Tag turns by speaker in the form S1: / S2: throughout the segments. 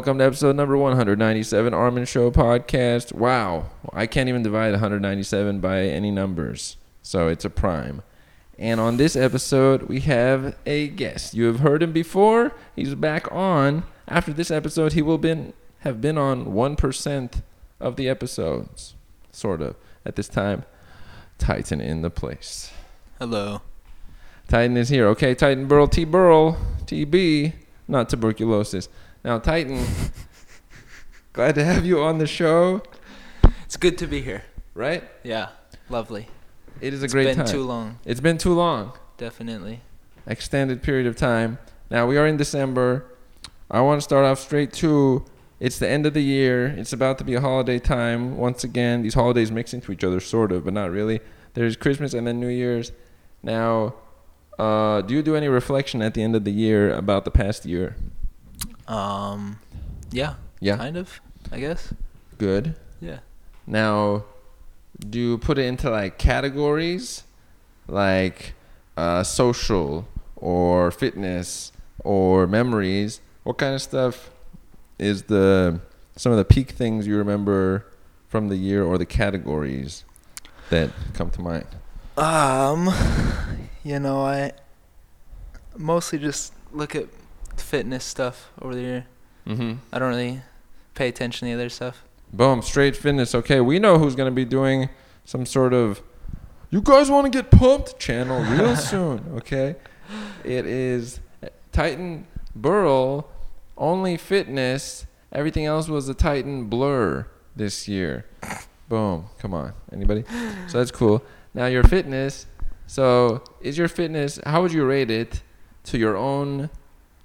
S1: welcome to episode number 197 Armin Show podcast. Wow, I can't even divide 197 by any numbers, so it's a prime. And on this episode, we have a guest. You have heard him before. He's back on. After this episode, he will been have been on 1% of the episodes, sort of, at this time. Titan in the place.
S2: Hello.
S1: Titan is here. Okay, Titan Burl T Burl TB, not tuberculosis. Now, Titan, glad to have you on the show.
S2: It's good to be here.
S1: Right?
S2: Yeah. Lovely.
S1: It is a
S2: It's
S1: great
S2: been
S1: time.
S2: too long.
S1: It's been too long.
S2: Definitely.
S1: Extended period of time. Now we are in December. I want to start off straight to. It's the end of the year. It's about to be a holiday time once again. These holidays mix into each other, sort of, but not really. There's Christmas and then New Year's. Now, uh, do you do any reflection at the end of the year about the past year?
S2: Um yeah.
S1: Yeah.
S2: Kind of, I guess.
S1: Good.
S2: Yeah.
S1: Now, do you put it into like categories, like uh, social or fitness or memories? What kind of stuff is the some of the peak things you remember from the year or the categories that come to mind?
S2: Um you know, I mostly just look at fitness stuff over the year.
S1: Mm-hmm.
S2: I don't really pay attention to the other stuff.
S1: Boom, straight fitness. Okay, we know who's gonna be doing some sort of you guys want to get pumped channel real soon. Okay, it is Titan Burl, only fitness. Everything else was a Titan Blur this year. Boom, come on, anybody? So that's cool. Now your fitness. So is your fitness? How would you rate it to your own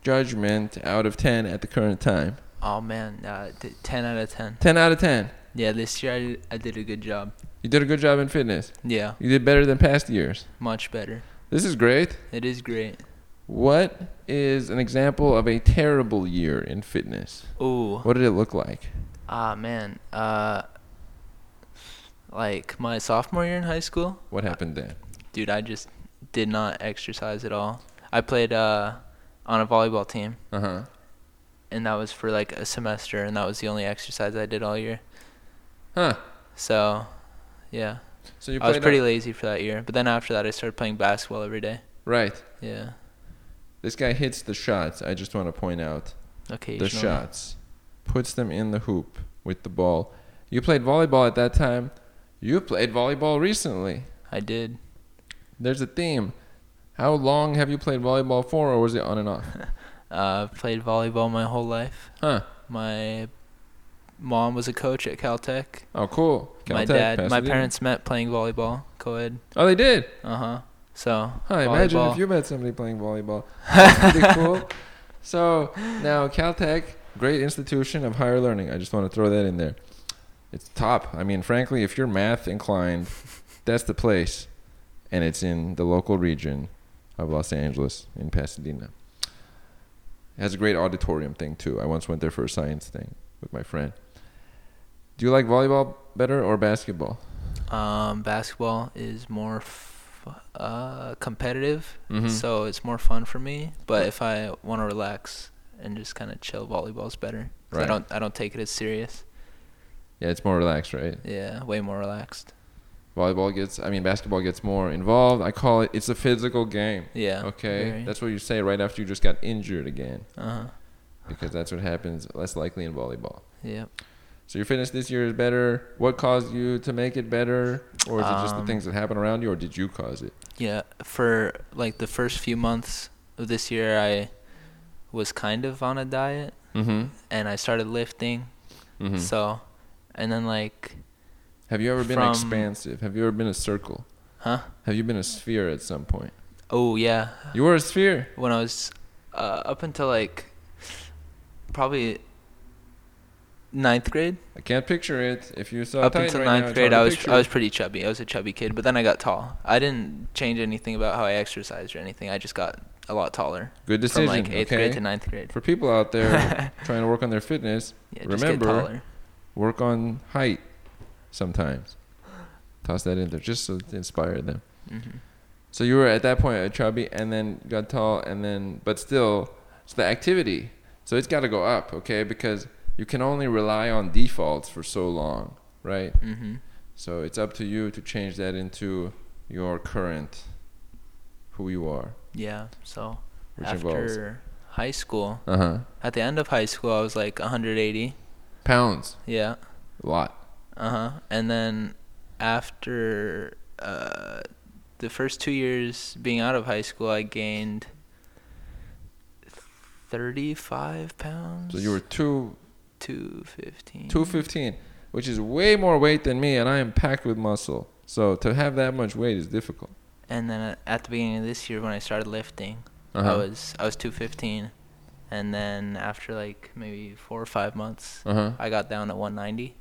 S1: judgment out of ten at the current time?
S2: Oh man, uh, d- 10 out of 10.
S1: Ten out of ten.
S2: Yeah, this year I did, I did a good job.
S1: You did a good job in fitness.
S2: Yeah,
S1: You did better than past years.
S2: much better.
S1: This is great.
S2: It is great.
S1: What is an example of a terrible year in fitness?
S2: Ooh.
S1: What did it look like?
S2: Ah man, uh, like my sophomore year in high school,
S1: What happened then?
S2: dude, I just did not exercise at all. I played uh, on a volleyball team,
S1: Uh huh.
S2: and that was for like a semester, and that was the only exercise I did all year.
S1: Huh.
S2: So, yeah,
S1: So you
S2: I was pretty lazy for that year. But then after that, I started playing basketball every day.
S1: right.
S2: Yeah,
S1: This guy hits the shots. I just want to point out
S2: okay.
S1: the shots, puts them in the hoop with the ball. You played volleyball at that time. You played volleyball recently.
S2: I did.
S1: There's a theme. How long have you played volleyball for, or was it on and off?
S2: Uh, played volleyball my whole life.
S1: Huh.
S2: My mom was a coach at Caltech.
S1: Oh, cool.
S2: my
S1: Caltech,
S2: dad, my parents met playing volleyball, co-ed.
S1: Oh, they did.
S2: Uh huh. So
S1: Huh, imagine if you met somebody playing volleyball. That's pretty cool. So now Caltech, great institution of higher learning. I just want to throw that in there. It's top. I mean, frankly, if you're math inclined, that's the place, and it's in the local region of Los Angeles in Pasadena. It has a great auditorium thing too. I once went there for a science thing with my friend. Do you like volleyball better or basketball?
S2: Um, basketball is more f- uh, competitive,
S1: Mhm.
S2: so it's more fun for me. But if I want to relax and just kind of chill, volleyball's better.
S1: Right.
S2: I don't I don't take it as serious.
S1: Yeah, it's more relaxed, right?
S2: Yeah, way more relaxed.
S1: Volleyball gets, I mean, basketball gets more involved. I call it, it's a physical game.
S2: Yeah.
S1: Okay,
S2: very.
S1: that's what you say right after you just got injured again,
S2: Uh huh.
S1: because that's what happens less likely in volleyball.
S2: yeah
S1: So your fitness this year is better. What caused you to make it better, or is it just the
S2: Um,
S1: things that happen around you, or did you cause it?
S2: Yeah. For like the first few months of this year, I was kind of on a diet,
S1: Mm-hmm.
S2: and I started lifting.
S1: mm-hmm.
S2: So, and then like,
S1: Have you ever been
S2: from-
S1: expansive? Have you ever been a circle?
S2: huh?
S1: Have you been a sphere at some point?
S2: Oh yeah.
S1: You were a sphere.
S2: when I was uh, up until like probably ninth grade.
S1: I can't picture it. If you saw
S2: up until
S1: right
S2: ninth
S1: now,
S2: grade, I was I was pretty chubby. I was a chubby kid, but then I got tall. I didn't change anything about how I exercised or anything. I just got a lot taller
S1: good decision.
S2: from like eighth
S1: okay?
S2: grade to ninth grade.
S1: For people out there trying to work on their fitness,
S2: Yeah,
S1: remember
S2: taller.
S1: work on height sometimes. Toss that in there just so to inspire them.
S2: hmm
S1: So you were at that point a chubby and then got tall and then but still so the activity. So it's got to go up, okay? Because you can only rely on defaults for so long, right?
S2: Mhm.
S1: So it's up to you to change that into your current who you are.
S2: Yeah. So
S1: Which involves
S2: after high school,
S1: uh huh
S2: at the end of high school, I was like 180.
S1: pounds,
S2: Yeah.
S1: a lot.
S2: Uh huh. And then after uh, the first two years being out of high school, I gained 35 pounds.
S1: So you were two
S2: 215.
S1: two fifteen, which is way more weight than me, and I am packed with muscle. So to have that much weight is difficult.
S2: And then at- the beginning of this year, when I started lifting, I
S1: Uh-huh.
S2: was I was 215. And then after like maybe four or five months,
S1: Uh huh.
S2: I got down to
S1: One ninety.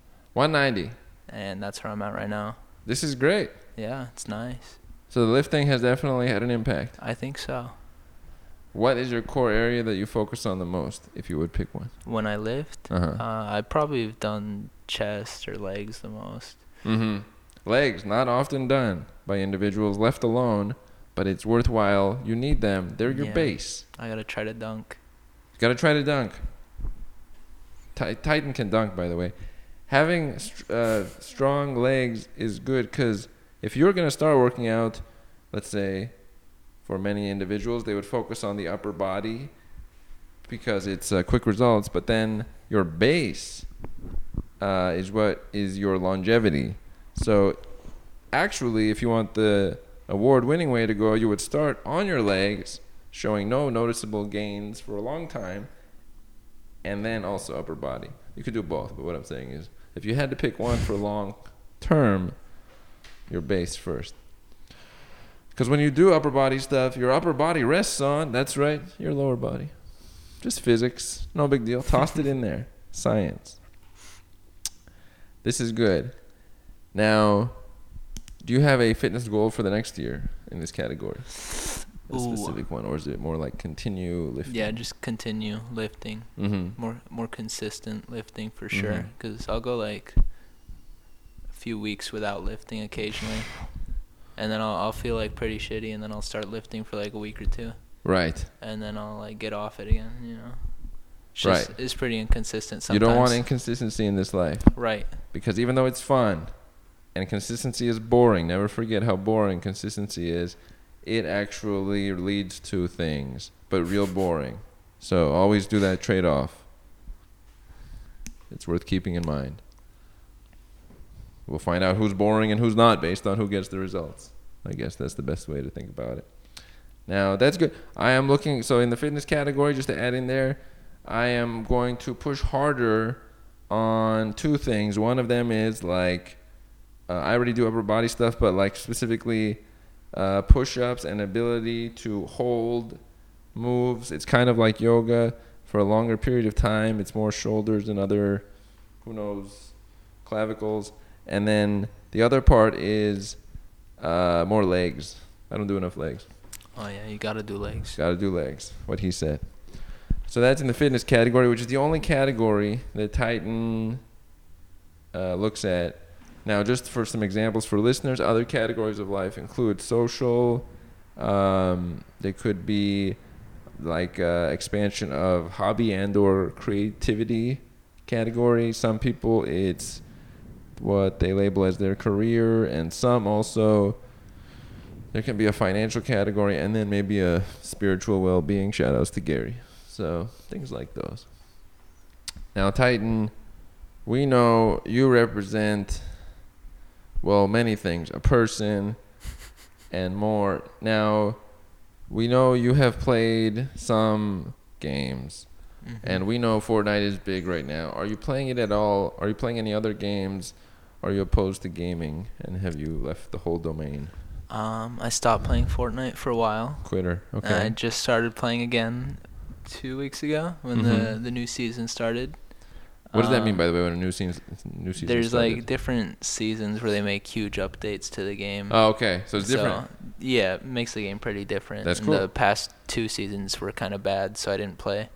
S2: And that's where I'm at right now.
S1: This is great.
S2: Yeah, it's nice.
S1: So the lifting has definitely had an impact.
S2: I think so.
S1: What is your core area that you focus on the most, if you would pick one?
S2: When I lift,
S1: Uh huh.
S2: uh, I probably have done chest or legs the most.
S1: Mm-hmm. Legs, not often done by individuals left alone, but it's worthwhile. You need them. They're your
S2: Yeah.
S1: base.
S2: I gotta try to dunk.
S1: You gotta try to dunk. Ti- Titan can dunk, by the way. Having uh, strong legs is good because if you're gonna start working out, let's say, for many individuals, they would focus on the upper body because it's uh, quick results. But then your base uh, is what is your longevity. So, actually, if you want the award-winning way to go, you would start on your legs, showing no noticeable gains for a long time, and then also upper body. You could do both, but what I'm saying is, if you had to pick one for long term, your base first. Because when you do upper body stuff, your upper body rests on, that's right, your lower body. Just physics, no big deal. Tossed it in there. Science. This is good. Now, do you have a fitness goal for the next year in this category? A
S2: Ooh.
S1: specific one, or is it more like continue lifting?
S2: Yeah, just continue lifting.
S1: Mm-hmm.
S2: More more consistent lifting for sure.
S1: Mhm.
S2: Cause I'll go like a few weeks without lifting occasionally, and then I'll I'll feel like pretty shitty, and then I'll start lifting for like a week or two,
S1: Right.
S2: and then I'll like get off it again. You know. It's
S1: Right.
S2: just, It's pretty inconsistent
S1: You don't want inconsistency in this life
S2: Right.
S1: because even though it's fun and consistency is boring, never forget how boring consistency is. It actually leads to things, but real boring. So always do that trade off. It's worth keeping in mind. We'll find out who's boring and who's not based on who gets the results. I guess that's the best way to think about it. Now, that's good. I am looking, so in the fitness category, just to add in there, I am going to push harder on two things. One of them is like, uh, I already do upper body stuff, but like specifically uh, push ups and ability to hold moves. It's kind of like yoga for a longer period of time. It's more shoulders and other, who knows, clavicles. And then the other part is uh, more legs. I don't do enough legs.
S2: Oh yeah, you gotta do legs.
S1: Got to do legs. What he said. So that's in the fitness category, which is the only category that Titan uh, looks at. Now, just for some examples for listeners, other categories of life include social. Um, they could be like uh, expansion of hobby and/or creativity category. Some people, it's what they label as their career, and some also there can be a financial category and then maybe a spiritual well-being shout outs to gary so things like those now titan we know you represent well many things a person and more now we know you have played some games
S2: Mhm.
S1: and we know Fortnite is big right now. Are you playing it at all? Are you playing any other games? Are you opposed to gaming? And have you left the whole domain?
S2: Um, I stopped playing Fortnite for a while.
S1: Quitter.
S2: And I just started playing again two weeks ago when the
S1: Mhm.
S2: the new season started.
S1: What does that mean,
S2: Um,
S1: by the way, when a new season new season
S2: There's
S1: started?
S2: like different seasons where they make huge updates to the game.
S1: Oh, okay. So it's different.
S2: yeah, it makes the game pretty different.
S1: That's
S2: and
S1: cool.
S2: The past two seasons were kind of bad, so I didn't play.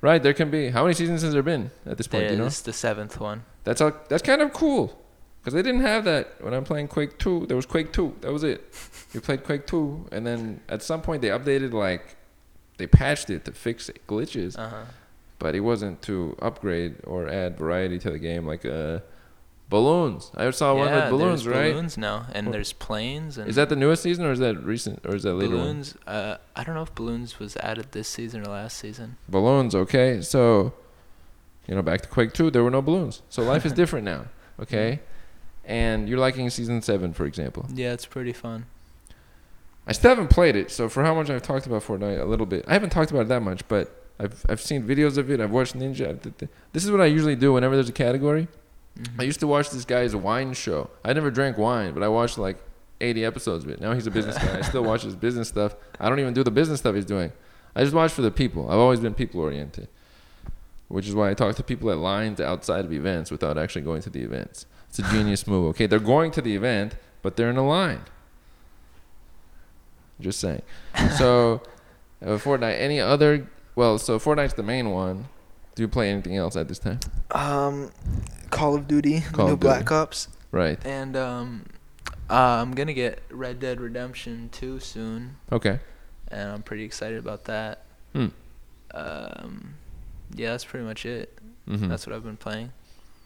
S1: Right, there can be. How many seasons has there been at this point? you know?
S2: There's the seventh one.
S1: That's all, that's kind of cool. Because they didn't have that when I'm playing Quake 2. There was Quake 2. That was it. You played Quake 2, and then at some point they updated, like, they patched it to fix it, glitches.
S2: Uh huh.
S1: But it wasn't to upgrade or add variety to the game like uh, balloons. I saw one with
S2: yeah,
S1: balloons,
S2: there's
S1: right?
S2: balloons now, and there's planes and
S1: Is that the newest season or is that recent or is that later?
S2: Balloons. Uh, I don't know if balloons was added this season or last season.
S1: balloons okay so you know back to quake 2 there were no balloons so life is different now okay and you're liking season 7 for example
S2: Yeah, it's pretty fun.
S1: i still haven't played it so for how much i've talked about fortnite a little bit i haven't talked about it that much but i've, I've seen videos of it i've watched ninja I've th- th- this is what i usually do whenever there's a category
S2: Mhm.
S1: i used to watch this guy's wine show i never drank wine but i watched like 80 episodes of it now he's a business guy i still watch his business stuff i don't even do the business stuff he's doing I just watch for the people. I've always been people oriented, which is why I talk to people at lines outside of events without actually going to the events. It's a genius move. Okay, they're going to the event, but they're in a line. Just saying. So, uh, Fortnite. Any other? Well, so Fortnite's the main one. Do you play anything else at this time?
S3: Um, Call of Duty,
S1: Call
S3: the new
S1: of Duty.
S3: Black Ops.
S1: Right.
S2: And um, uh, I'm gonna get Red Dead Redemption 2 soon,
S1: Okay.
S2: and I'm pretty excited about that.
S1: Hmm.
S2: Um, yeah, that's pretty much it.
S1: Mm-hmm.
S2: That's what I've been playing.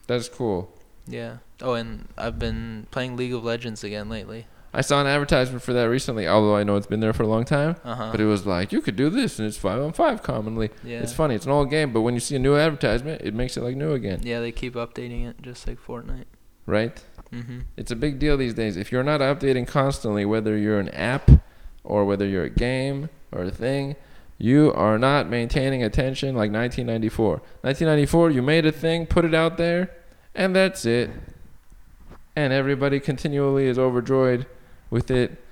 S1: That's cool.
S2: Yeah. Oh, and I've been playing League of Legends again lately.
S1: I saw an advertisement for that recently, although I know it's been there for a long time.
S2: Uh huh.
S1: But it was like you could do this, and it's five on five commonly.
S2: yeah.
S1: It's funny. It's an old game, but when you see a new advertisement, it makes it like new again,
S2: Yeah, they keep updating it just like Fortnite.
S1: right?
S2: Mhm.
S1: It's a big deal these days. If you're not updating constantly, whether you're an app or whether you're a game or a thing, you are not maintaining attention like 1994. 1994, you made a thing, put it out there, and that's it. And everybody continually is overjoyed with it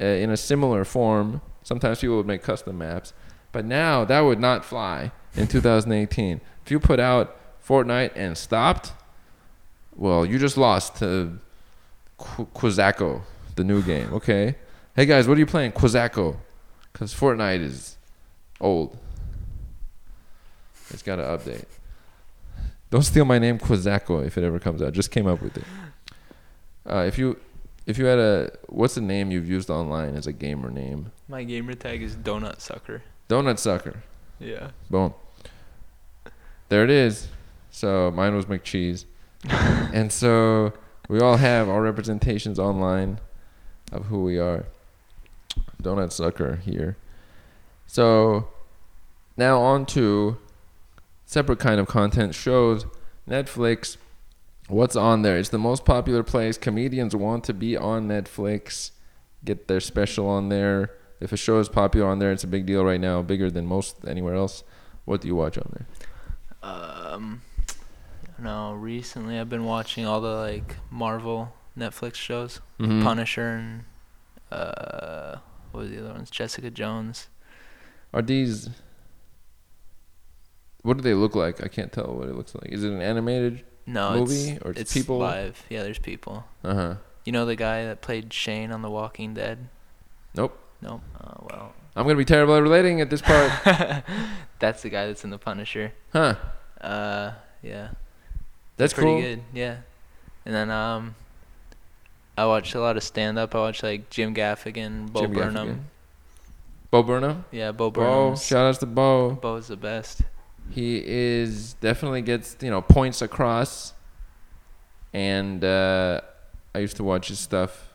S1: uh, in a similar form. Sometimes people would make custom maps, but now that would not fly in 2018. If you put out Fortnite and stopped, well, you just lost to Qu- Quizzaco, the new game. Okay. Hey guys, what are you playing? Quizzaco, because Fortnite is old. It's got to update. Don't steal my name, Quizzaco, if it ever comes out. Just came up with it. Uh, if you, if you had a, what's the name you've used online as a gamer name?
S2: My gamer tag is Donut Sucker.
S1: Donut Sucker.
S2: Yeah.
S1: Boom. There it is. So mine was McCheese. and so we all have our representations online of who we are. Donut Sucker here. So now on to separate kind of content shows. Netflix. What's on there? It's the most popular place. Comedians want to be on Netflix. Get their special on there. If a show is popular on there, it's a big deal right now, bigger than most anywhere else. What do you watch on there?
S2: Um, no, recently I've been watching all the like Marvel Netflix shows,
S1: Mhm.
S2: Punisher and uh, what was the other ones? Jessica Jones.
S1: Are these? What do they look like? I can't tell what it looks like. Is it an animated?
S2: No,
S1: Movie
S2: it's,
S1: or it's
S2: it's
S1: people?
S2: live. Yeah, there's people.
S1: Uh huh.
S2: You know the guy that played Shane on The Walking Dead?
S1: Nope.
S2: Nope. Oh well.
S1: I'm gonna be terrible at relating at this part.
S2: that's the guy that's in The Punisher.
S1: Huh?
S2: Uh, yeah.
S1: That's cool.
S2: pretty
S1: cool.
S2: good. Yeah. And then um, I watched a lot of stand up. I watched like Jim Gaffigan, Bo
S1: Jim
S2: Burnham.
S1: Gaffigan. Bo Burnham.
S2: Yeah, Bo Burnham. Bo.
S1: Shout outs to Bo.
S2: Bo's the best.
S1: He is definitely gets you know points across. And uh, I used to watch his stuff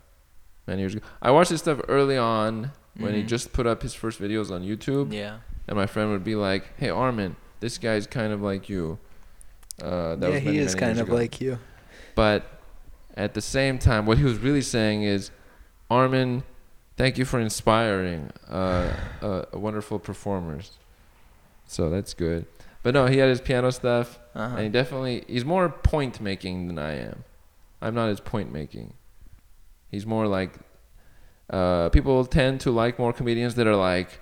S1: many years ago. I watched his stuff early on when he
S2: Mhm.
S1: just put up his first videos on YouTube.
S2: Yeah.
S1: and my friend would be like, "Hey Armin, this guy's kind of like you." Uh, that
S3: yeah,
S1: was many,
S3: he is kind of
S1: ago.
S3: like you.
S1: But at the same time, what he was really saying is, Armin, thank you for inspiring uh, uh, wonderful performers. So that's good. But no, he had his piano stuff,
S2: Uh-huh.
S1: and he definitely he's more point making than I am. I'm not as point making. He's more like uh, people tend to like more comedians that are like,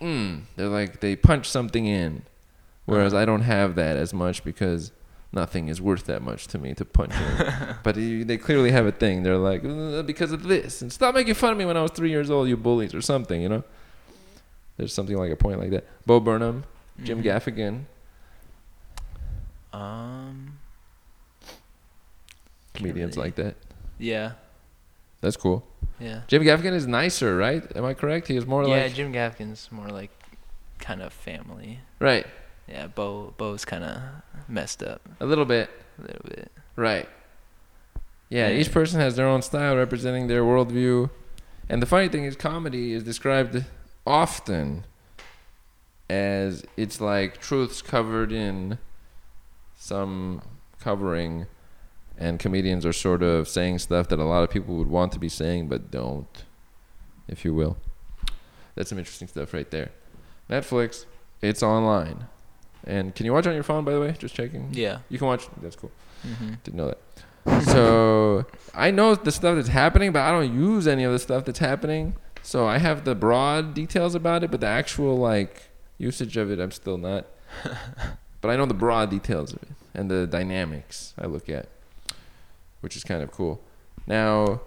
S1: mm, they're like they punch something in, whereas I don't have that as much because nothing is worth that much to me to punch in. but he, they clearly have a thing. They're like "Uh, because of this, and stop making fun of me when I was three years old, you bullies, or something. You know, there's something like a point like that. Bo Burnham, Jim
S2: Mhm.
S1: Gaffigan,
S2: Um.
S1: comedians
S2: really-
S1: like that.
S2: Yeah.
S1: That's cool.
S2: Yeah.
S1: Jim Gaffigan is nicer, right? Am I correct? He is more
S2: yeah,
S1: like Yeah,
S2: Jim Gaffigan's more like kind of family.
S1: right.
S2: Yeah, Bo Bo's kind of messed up
S1: A little bit.
S2: a little bit.
S1: Right. Yeah,
S2: Yeah.
S1: each person has their own style representing their worldview. And the funny thing is, comedy is described often as it's like truths covered in some covering, and comedians are sort of saying stuff that a lot of people would want to be saying but don't, if you will. That's some interesting stuff right there. Netflix, it's online. And can you watch on your phone, by the way? Just checking.
S2: Yeah.
S1: You can watch. That's cool.
S2: hmm
S1: Didn't know that. So I know the stuff that's happening, but I don't use any of the stuff that's happening. So I have the broad details about it, but the actual like usage of it, I'm still not. but I know the broad details of it and the dynamics I look at, which is kind of cool. Now,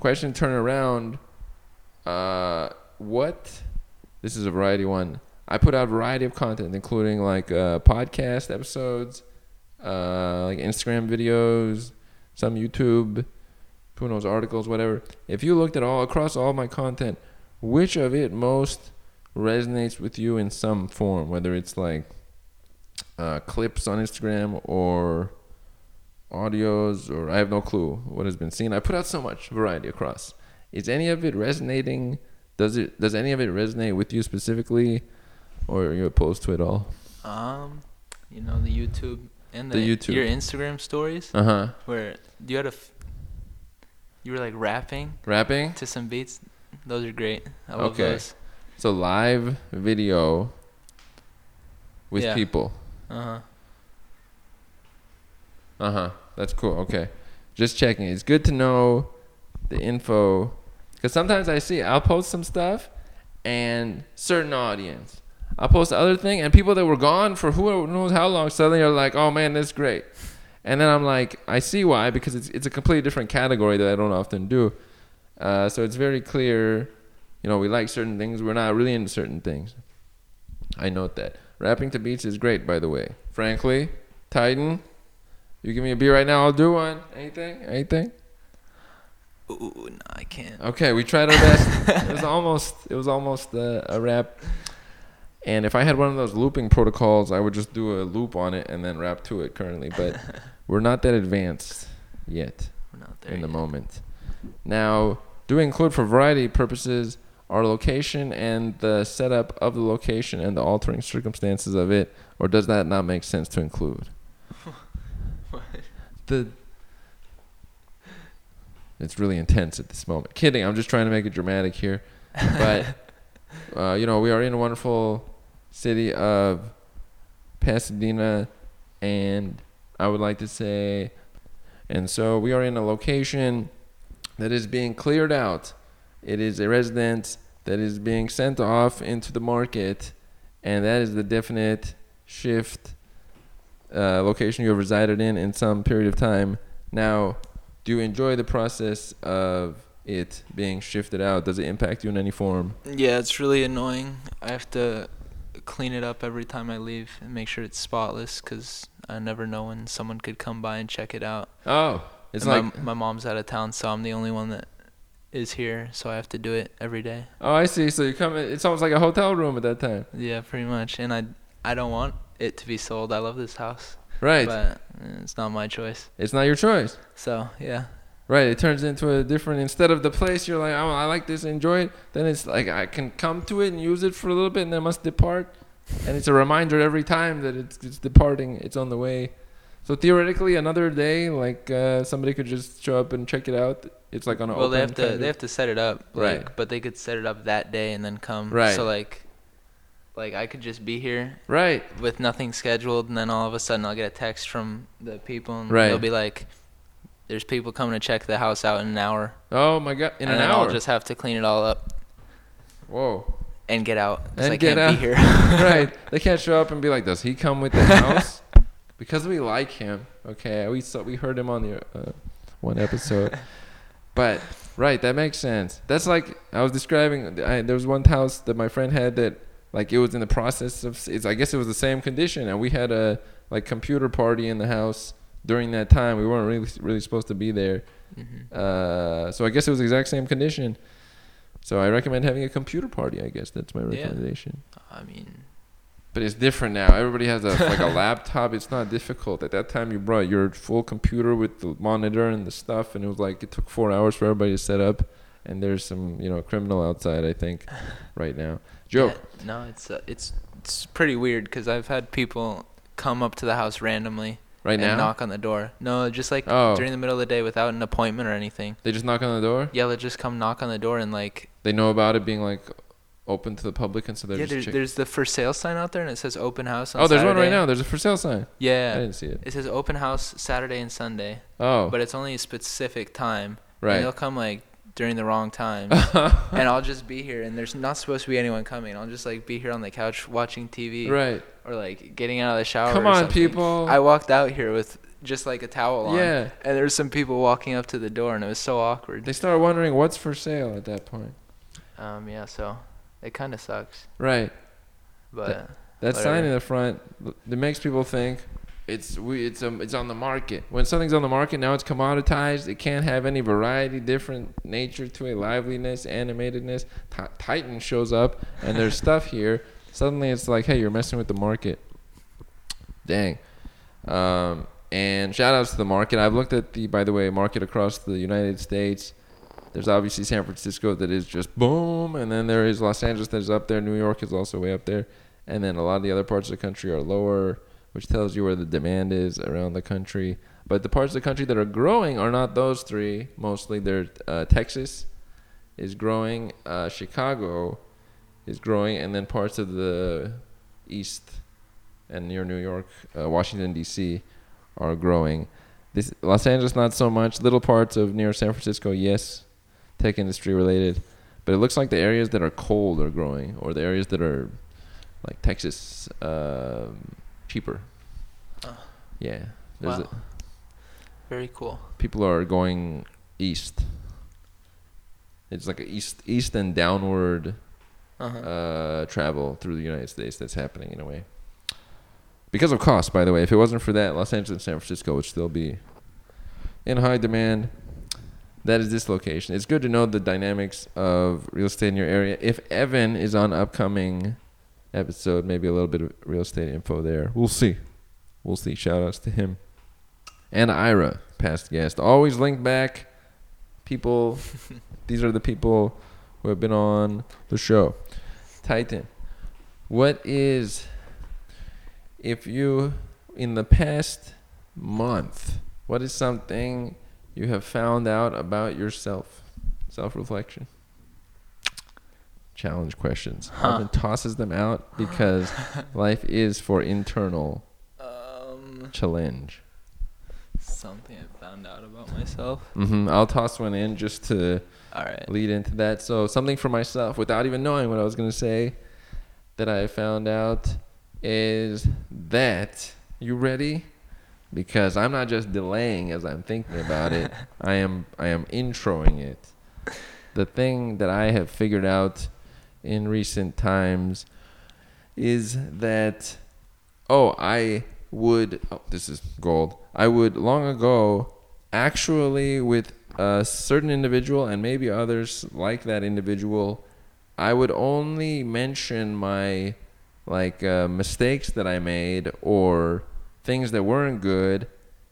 S1: question turn around. Uh, what? This is a variety one. I put out a variety of content, including like uh, podcast episodes, uh, like Instagram videos, some YouTube, who knows, articles, whatever. If you looked at all across all my content, which of it most resonates with you in some form, whether it's like uh, clips on Instagram or audios, or I have no clue what has been seen. I put out so much variety across. Is any of it resonating? Does it? Does any of it resonate with you specifically, or are you opposed to it all?
S2: Um, you know the YouTube and the,
S1: The YouTube.
S2: your Instagram stories
S1: Uh huh.
S2: where you had a f- you were like rapping
S1: Rapping.
S2: to some beats. Those are great. I love
S1: Okay.
S2: those.
S1: So live video with
S2: Yeah.
S1: people.
S2: Uh huh.
S1: Uh huh. That's cool. Okay. Just checking. It's good to know the info because sometimes I see I'll post some stuff and certain audience. I'll post other thing and people that were gone for who knows how long suddenly are like, oh man, that's great. And then I'm like, I see why because it's it's a completely different category that I don't often do. Uh, so it's very clear, you know, we like certain things. We're not really into certain things. I note that. Rapping to beats is great, by the way. Frankly, Titan, you give me a beat right now, I'll do one. Anything? Anything?
S2: Ooh, no, I can't.
S1: Okay, we tried our best. it was almost it was almost uh, a rap. And if I had one of those looping protocols, I would just do a loop on it and then rap to it currently. But we're not that advanced yet
S2: We're not there
S1: in the
S2: yet.
S1: moment. Now, do we include for variety purposes our location and the setup of the location and the altering circumstances of it, or does that not make sense to include? what? the it's really intense at this moment. Kidding, I'm just trying to make it dramatic here. But uh, you know, we are in a wonderful city of Pasadena, and I would like to say, and so we are in a location that is being cleared out. It is a residence that is being sent off into the market, and that is the definite shift uh, location you have resided in in some period of time. Now, do you enjoy the process of it being shifted out? Does it impact you in any form?
S2: Yeah, it's really annoying. I have to clean it up every time I leave and make sure it's spotless because I never know when someone could come by and check it out.
S1: Oh, it's
S2: And
S1: like
S2: my, my mom's out of town, so I'm the only one that is here, so I have to do it every day.
S1: oh, I see. So you come. It's almost like a hotel room at that time,
S2: Yeah, pretty much. And I I don't want it to be sold. I love this house,
S1: right?
S2: but uh, it's not my choice.
S1: It's not your choice.
S2: So yeah,
S1: Right, it turns into a different. Instead of the place you're like, oh, I like this, enjoy it. Then it's like I can come to it and use it for a little bit, and then must depart. And it's a reminder every time that it's, it's departing. It's on the way. So theoretically, another day, like uh, somebody could just show up and check it out. It's like on an
S2: well
S1: open
S2: they have to they have to set it up, like,
S1: Right.
S2: But they could set it up that day and then come.
S1: Right.
S2: So like, like I could just be here
S1: right,
S2: with nothing scheduled, and then all of a sudden I'll get a text from the people, and
S1: Right.
S2: they'll be like, "There's people coming to check the house out in an hour."
S1: Oh my god, in
S2: and
S1: an
S2: then
S1: hour.
S2: I'll just have to clean it all up
S1: Whoa.
S2: and get out
S1: And
S2: I
S1: get
S2: can't
S1: out.
S2: be here.
S1: right. They can't show up and be like, "Does he come with the house?" because we like him. Okay, we saw we heard him on the uh, one episode. but right, that makes sense. That's like I was describing. I, there was one house that my friend had that like it was in the process of. It's, I guess it was the same condition, and we had a like computer party in the house during that time. We weren't really really supposed to be there.
S2: Mhm.
S1: Uh, so I guess it was the exact same condition. So I recommend having a computer party. I guess that's my
S2: Yeah.
S1: recommendation.
S2: I mean,
S1: But it's different now. Everybody has a like a laptop. It's not difficult. At that time, you brought your full computer with the monitor and the stuff, and it was like it took four hours for everybody to set up. And there's some you know criminal outside. I think right now. Joke.
S2: Yeah, no, it's uh, it's it's pretty weird because I've had people come up to the house randomly
S1: Right
S2: and
S1: now,
S2: knock on the door. No, just like
S1: Oh.
S2: during the middle of the day without an appointment or anything.
S1: they just knock on the door.
S2: Yeah, they'll just come knock on the door and like
S1: They know about it being like open to the public, and so they're
S2: yeah,
S1: just.
S2: there's,
S1: check-
S2: there's the for sale sign out there and it says open house. On
S1: oh, there's one right now. There's a for sale sign.
S2: Yeah, I
S1: didn't see it.
S2: it says open house Saturday and Sunday,
S1: Oh,
S2: but it's only a specific time. And
S1: right.
S2: they'll come like during the wrong time, and I'll just be here, and there's not supposed to be anyone coming. I'll just like be here on the couch watching TV,
S1: right.
S2: or like getting out of the shower.
S1: Come on, people.
S2: I walked out here with just like a towel on.
S1: yeah.
S2: And there was some people walking up to the door, and it was so awkward.
S1: They start wondering what's for sale at that point.
S2: Um, yeah, so it kind of sucks,
S1: Right.
S2: but
S1: That sign in the front it makes people think it's we it's um it's on the market. When something's on the market now, it's commoditized. It can't have any variety, different nature to it, liveliness, animatedness. Ti- Titan shows up and there's stuff here. Suddenly, it's like, hey, you're messing with the market. Dang. Um, and shout outs to the market. I've looked at the, by the way, market across the United States. There's obviously San Francisco that is just boom, and then there is Los Angeles that is up there. New York is also way up there, and then a lot of the other parts of the country are lower, which tells you where the demand is around the country. But the parts of the country that are growing are not those three. Mostly, they're uh, Texas is growing, uh, Chicago is growing, and then parts of the east and near New York, uh, Washington D.C. are growing. This Los Angeles not so much. Little parts of near San Francisco, yes, tech industry related, but it looks like the areas that are cold are growing, or the areas that are like Texas um, cheaper.
S2: Oh.
S1: Yeah, there's
S2: wow, very cool.
S1: people are going east. It's like a east east and downward
S2: Uh-huh.
S1: uh, travel through the United States that's happening in a way. Because of cost, by the way. If it wasn't for that, Los Angeles and San Francisco would still be in high demand. That is this location. It's good to know the dynamics of real estate in your area. If Evan is on upcoming episode, maybe a little bit of real estate info there. We'll see. We'll see. Shout outs to him. And Ira, past guest. Always link back. People, these are the people who have been on the show. Titan, what is, if you, in the past month, what is something you have found out about yourself? Self reflection. Challenge questions.
S2: Huh.
S1: Alvin tosses them out because life is for internal
S2: Um,
S1: challenge.
S2: something I found out about myself.
S1: Mm-hmm. I'll toss one in just to
S2: All right.
S1: lead into that. So something for myself, without even knowing what I was gonna say, that I found out is that you ready? Because I'm not just delaying as I'm thinking about it. I am I am introing it. The thing that I have figured out in recent times is that oh I would oh this is gold. I would long ago actually with a certain individual and maybe others like that individual I would only mention my like uh, mistakes that I made or things that weren't good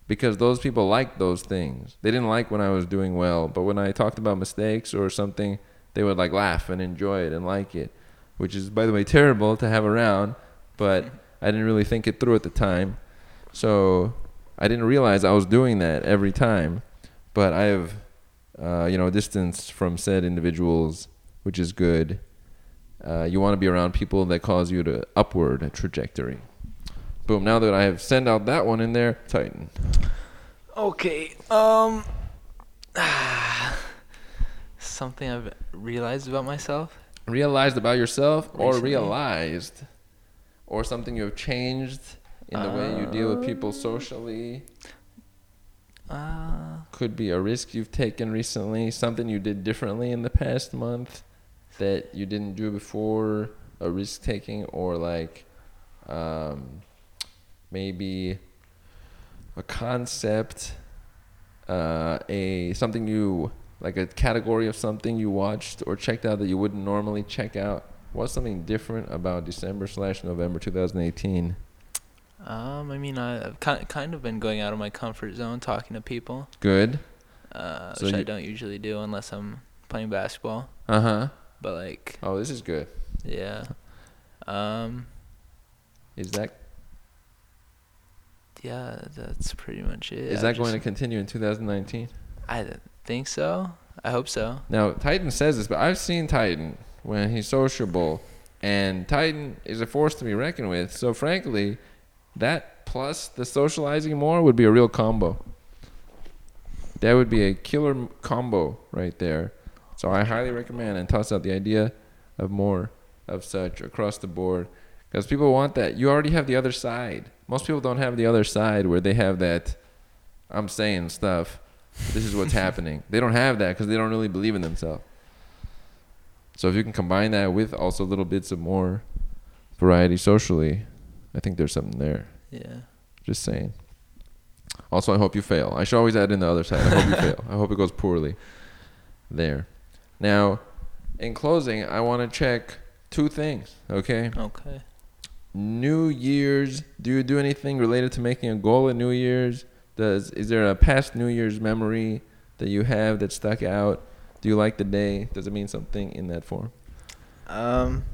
S1: because those people liked those things. They didn't like when I was doing well, but when I talked about mistakes or something, they would like laugh and enjoy it and like it, which is by the way terrible to have around, but I didn't really think it through at the time. So I didn't realize I was doing that every time, but I have uh, you know distance from said individuals, which is good. Uh, you want to be around people that cause you to upward trajectory. Boom. Now that I have sent out that one in there, Titan.
S2: Okay. Um. something I've realized about myself.
S1: Realized about yourself, or realized, or something you have changed in the way you deal with people socially.
S2: Uh,
S1: Could be a risk you've taken recently, something you did differently in the past month that you didn't do before, a risk taking, or like um, maybe a concept, uh, a something you like a category of something you watched or checked out that you wouldn't normally check out. What's something different about December slash November 2018?
S2: Um, I mean, I, I've kind kind of been going out of my comfort zone, talking to people,
S1: Good.
S2: uh,
S1: So
S2: which I don't usually do unless I'm playing basketball.
S1: Uh huh.
S2: But like,
S1: Oh, this is good.
S2: yeah, um,
S1: Is that
S2: yeah, that's pretty much it.
S1: is that going to continue in 2019?
S2: I think so. I hope so.
S1: Now Titan says this, but I've seen Titan when he's sociable, and Titan is a force to be reckoned with. So frankly, that plus the socializing more would be a real combo. That would be a killer combo right there. So I highly recommend and toss out the idea of more of such across the board because people want that. You already have the other side. Most people don't have the other side where they have that. I'm saying stuff. This is what's happening. They don't have that because they don't really believe in themselves. So if you can combine that with also little bits of more variety socially, I think there's something there.
S2: Yeah.
S1: Just saying. Also, I hope you fail. I should always add in the other side. I hope you fail. I hope it goes poorly. There. Now, in closing, I want to check two things. Okay.
S2: Okay.
S1: New Year's. Do you do anything related to making a goal at New Year's? Does is there a past New Year's memory that you have that stuck out? Do you like the day? Does it mean something in that form?
S3: Um,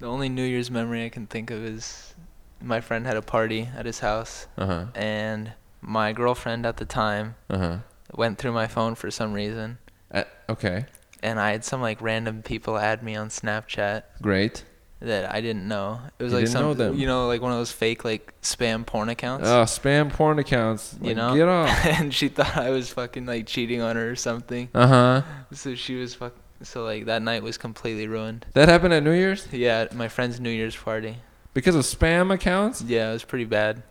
S2: The only New Year's memory I can think of is my friend had a party at his house,
S1: Uh huh.
S2: and my girlfriend at the time
S1: Uh huh.
S2: went through my phone for some reason,
S1: Uh, okay.
S2: and I had some like random people add me on Snapchat
S1: Great.
S2: That I didn't know. It was
S1: You
S2: like some,
S1: know
S2: you know, like one of those fake like spam porn accounts.
S1: Oh, spam porn accounts.
S2: you know,
S1: Get off.
S2: and she thought I was fucking like cheating on her or something.
S1: Uh huh.
S2: So she was fuck. So like that night was completely ruined.
S1: That happened at New Year's
S2: Yeah, at my friend's New Year's party.
S1: because of spam accounts.
S2: Yeah, it was pretty bad.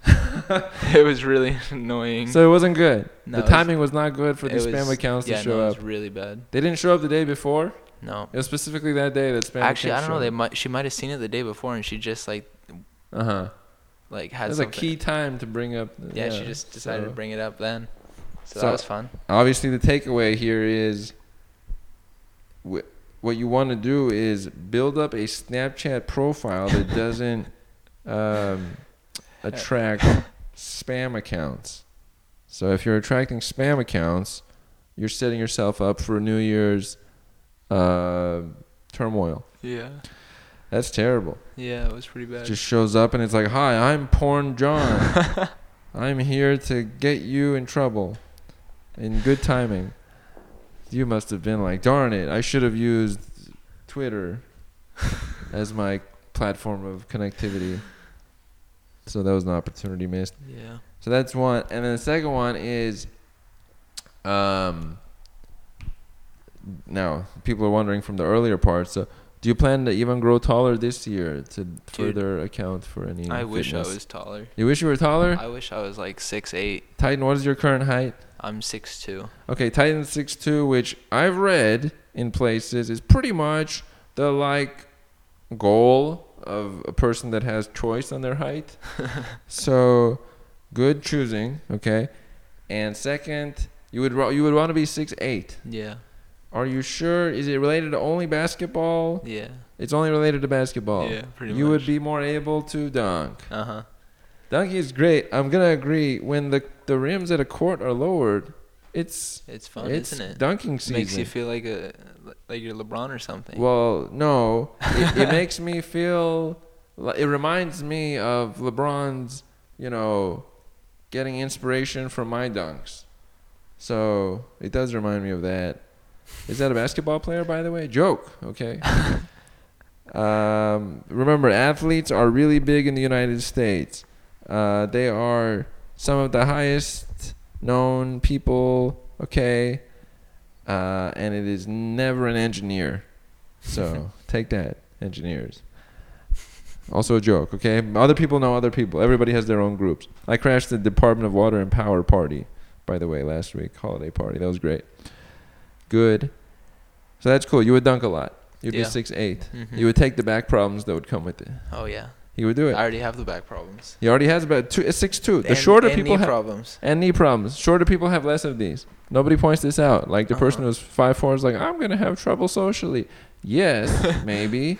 S2: it was really annoying.
S1: So it wasn't good.
S2: No,
S1: the
S2: it was-
S1: timing was not good for
S2: it
S1: the spam
S2: was-
S1: accounts
S2: yeah,
S1: to show
S2: no, it
S1: up.
S2: was really bad.
S1: They didn't show up the day before.
S2: No,
S1: It was specifically that day that spam.
S2: actually, I don't know. They might. She might have seen it the day before, and she just like
S1: Uh huh.
S2: like had
S1: That's a
S2: something.
S1: key time to bring up.
S2: Yeah, she just decided
S1: so-
S2: to bring it up then. So,
S1: So-
S2: that was fun.
S1: Obviously, the takeaway here is wh- what you want to do is build up a Snapchat profile that doesn't um, attract spam accounts. So if you're attracting spam accounts, you're setting yourself up for New Year's uh, turmoil.
S2: Yeah.
S1: That's terrible.
S2: Yeah, it was pretty bad.
S1: just shows up and it's like, "Hi, I'm Porn John. I'm here to get you in trouble." In good timing. You must have been like, "Darn it, I should have used Twitter as my platform of connectivity." So that was an opportunity missed.
S2: yeah.
S1: So that's one, and then the second one is, um. Now people are wondering from the earlier part. So, do you plan to even grow taller this year to further account for any?
S2: I wish I was taller.
S1: You wish you were taller.
S2: I wish I was like six eight.
S1: Titan, what is your current height?
S2: I'm six two.
S1: Okay, Titan six two, which I've read in places is pretty much the like goal of a person that has choice on their height. so, good choosing. Okay, and second, you would you would want to be six eight.
S2: Yeah.
S1: Are you sure? Is it related to only basketball?
S2: Yeah.
S1: It's only related to basketball.
S2: Yeah, pretty
S1: you
S2: much.
S1: would be more able to dunk.
S2: Uh huh.
S1: Dunking is great. I'm gonna agree. When the the rims at a court are lowered, it's
S2: It's fun,
S1: it's
S2: isn't it?
S1: dunking season.
S2: Makes you feel like a like you're LeBron or something.
S1: well, no, it, it makes me feel. It reminds me of LeBron's, you know, getting inspiration from my dunks. So it does remind me of that. Is that a basketball player, by the way? Joke. Okay. um, remember, athletes are really big in the United States. Uh, they are some of the highest known people. Okay. Uh, and it is never an engineer. So take that, engineers. Also a joke, okay? Other people know other people. Everybody has their own groups. I crashed the Department of Water and Power party, by the way, last week. Holiday party. That was great. Good. So that's cool. You would dunk a lot. You'd
S2: Yeah.
S1: be six eight.
S2: Mhm.
S1: You would take the back problems that would come with it.
S2: Oh yeah.
S1: he would do it.
S2: I already have the back problems.
S1: He already has about two, six two. The
S3: And-
S1: shorter
S3: and
S1: people
S3: knee
S1: have
S3: problems.
S1: and knee problems. Shorter people have less of these. Nobody points this out. Like the person
S3: Uh-huh.
S1: who's five four is like, I'm gonna have trouble socially. Yes, maybe,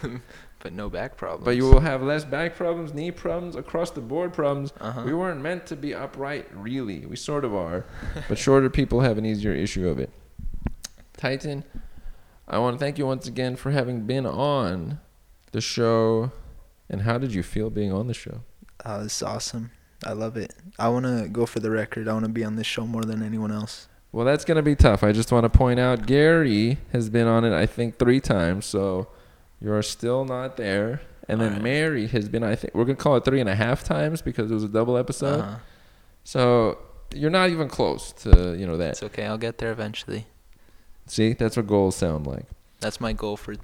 S2: But no back problems.
S1: but you will have less back problems, knee problems, across the board problems.
S2: Uh-huh.
S1: We weren't meant to be upright, really. We sort of are, but shorter people have an easier issue of it. Titan, I want to thank you once again for having been on the show. And how did you feel being on the show?
S3: Uh, it's awesome. I love it. I want to go for the record. I want to be on this show more than anyone else.
S1: Well, that's going to be tough. I just want to point out Gary has been on it, I think, three times. So you're still not there. And then
S2: Alright.
S1: Mary has been, I think, we're going to call it three and a half times because it was a double episode.
S2: Uh-huh.
S1: So you're not even close to, you know, that.
S2: It's okay. I'll get there eventually.
S1: See, that's what goals sound like.
S2: That's my goal for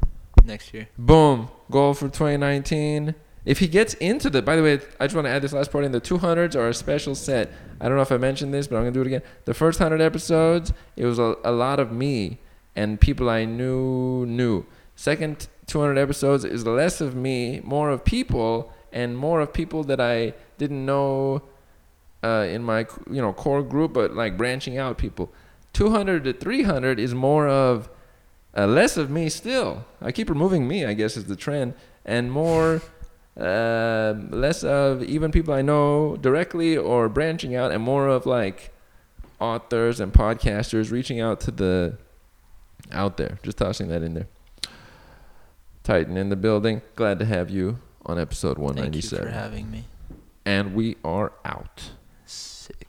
S2: next year.
S1: Boom. Goal for 2019. If he gets into the, by the way, I just want to add this last part in. The 200s are a special set. I don't know if I mentioned this, but I'm going to do it again. The first 100 episodes, it was a, a lot of me and people I knew knew. Second 200 episodes is less of me, more of people, and more of people that I didn't know uh, in my you know core group, but like branching out people. 200 to 300 is more of uh, less of me still. I keep removing me, I guess, is the trend, and more, uh, less of even people I know directly or branching out, and more of like authors and podcasters reaching out to the out there. Just tossing that in there. Titan in the building. Glad to have you on episode 197.
S2: Thank you
S1: 197.
S2: for having me.
S1: and we are out.
S2: Sick.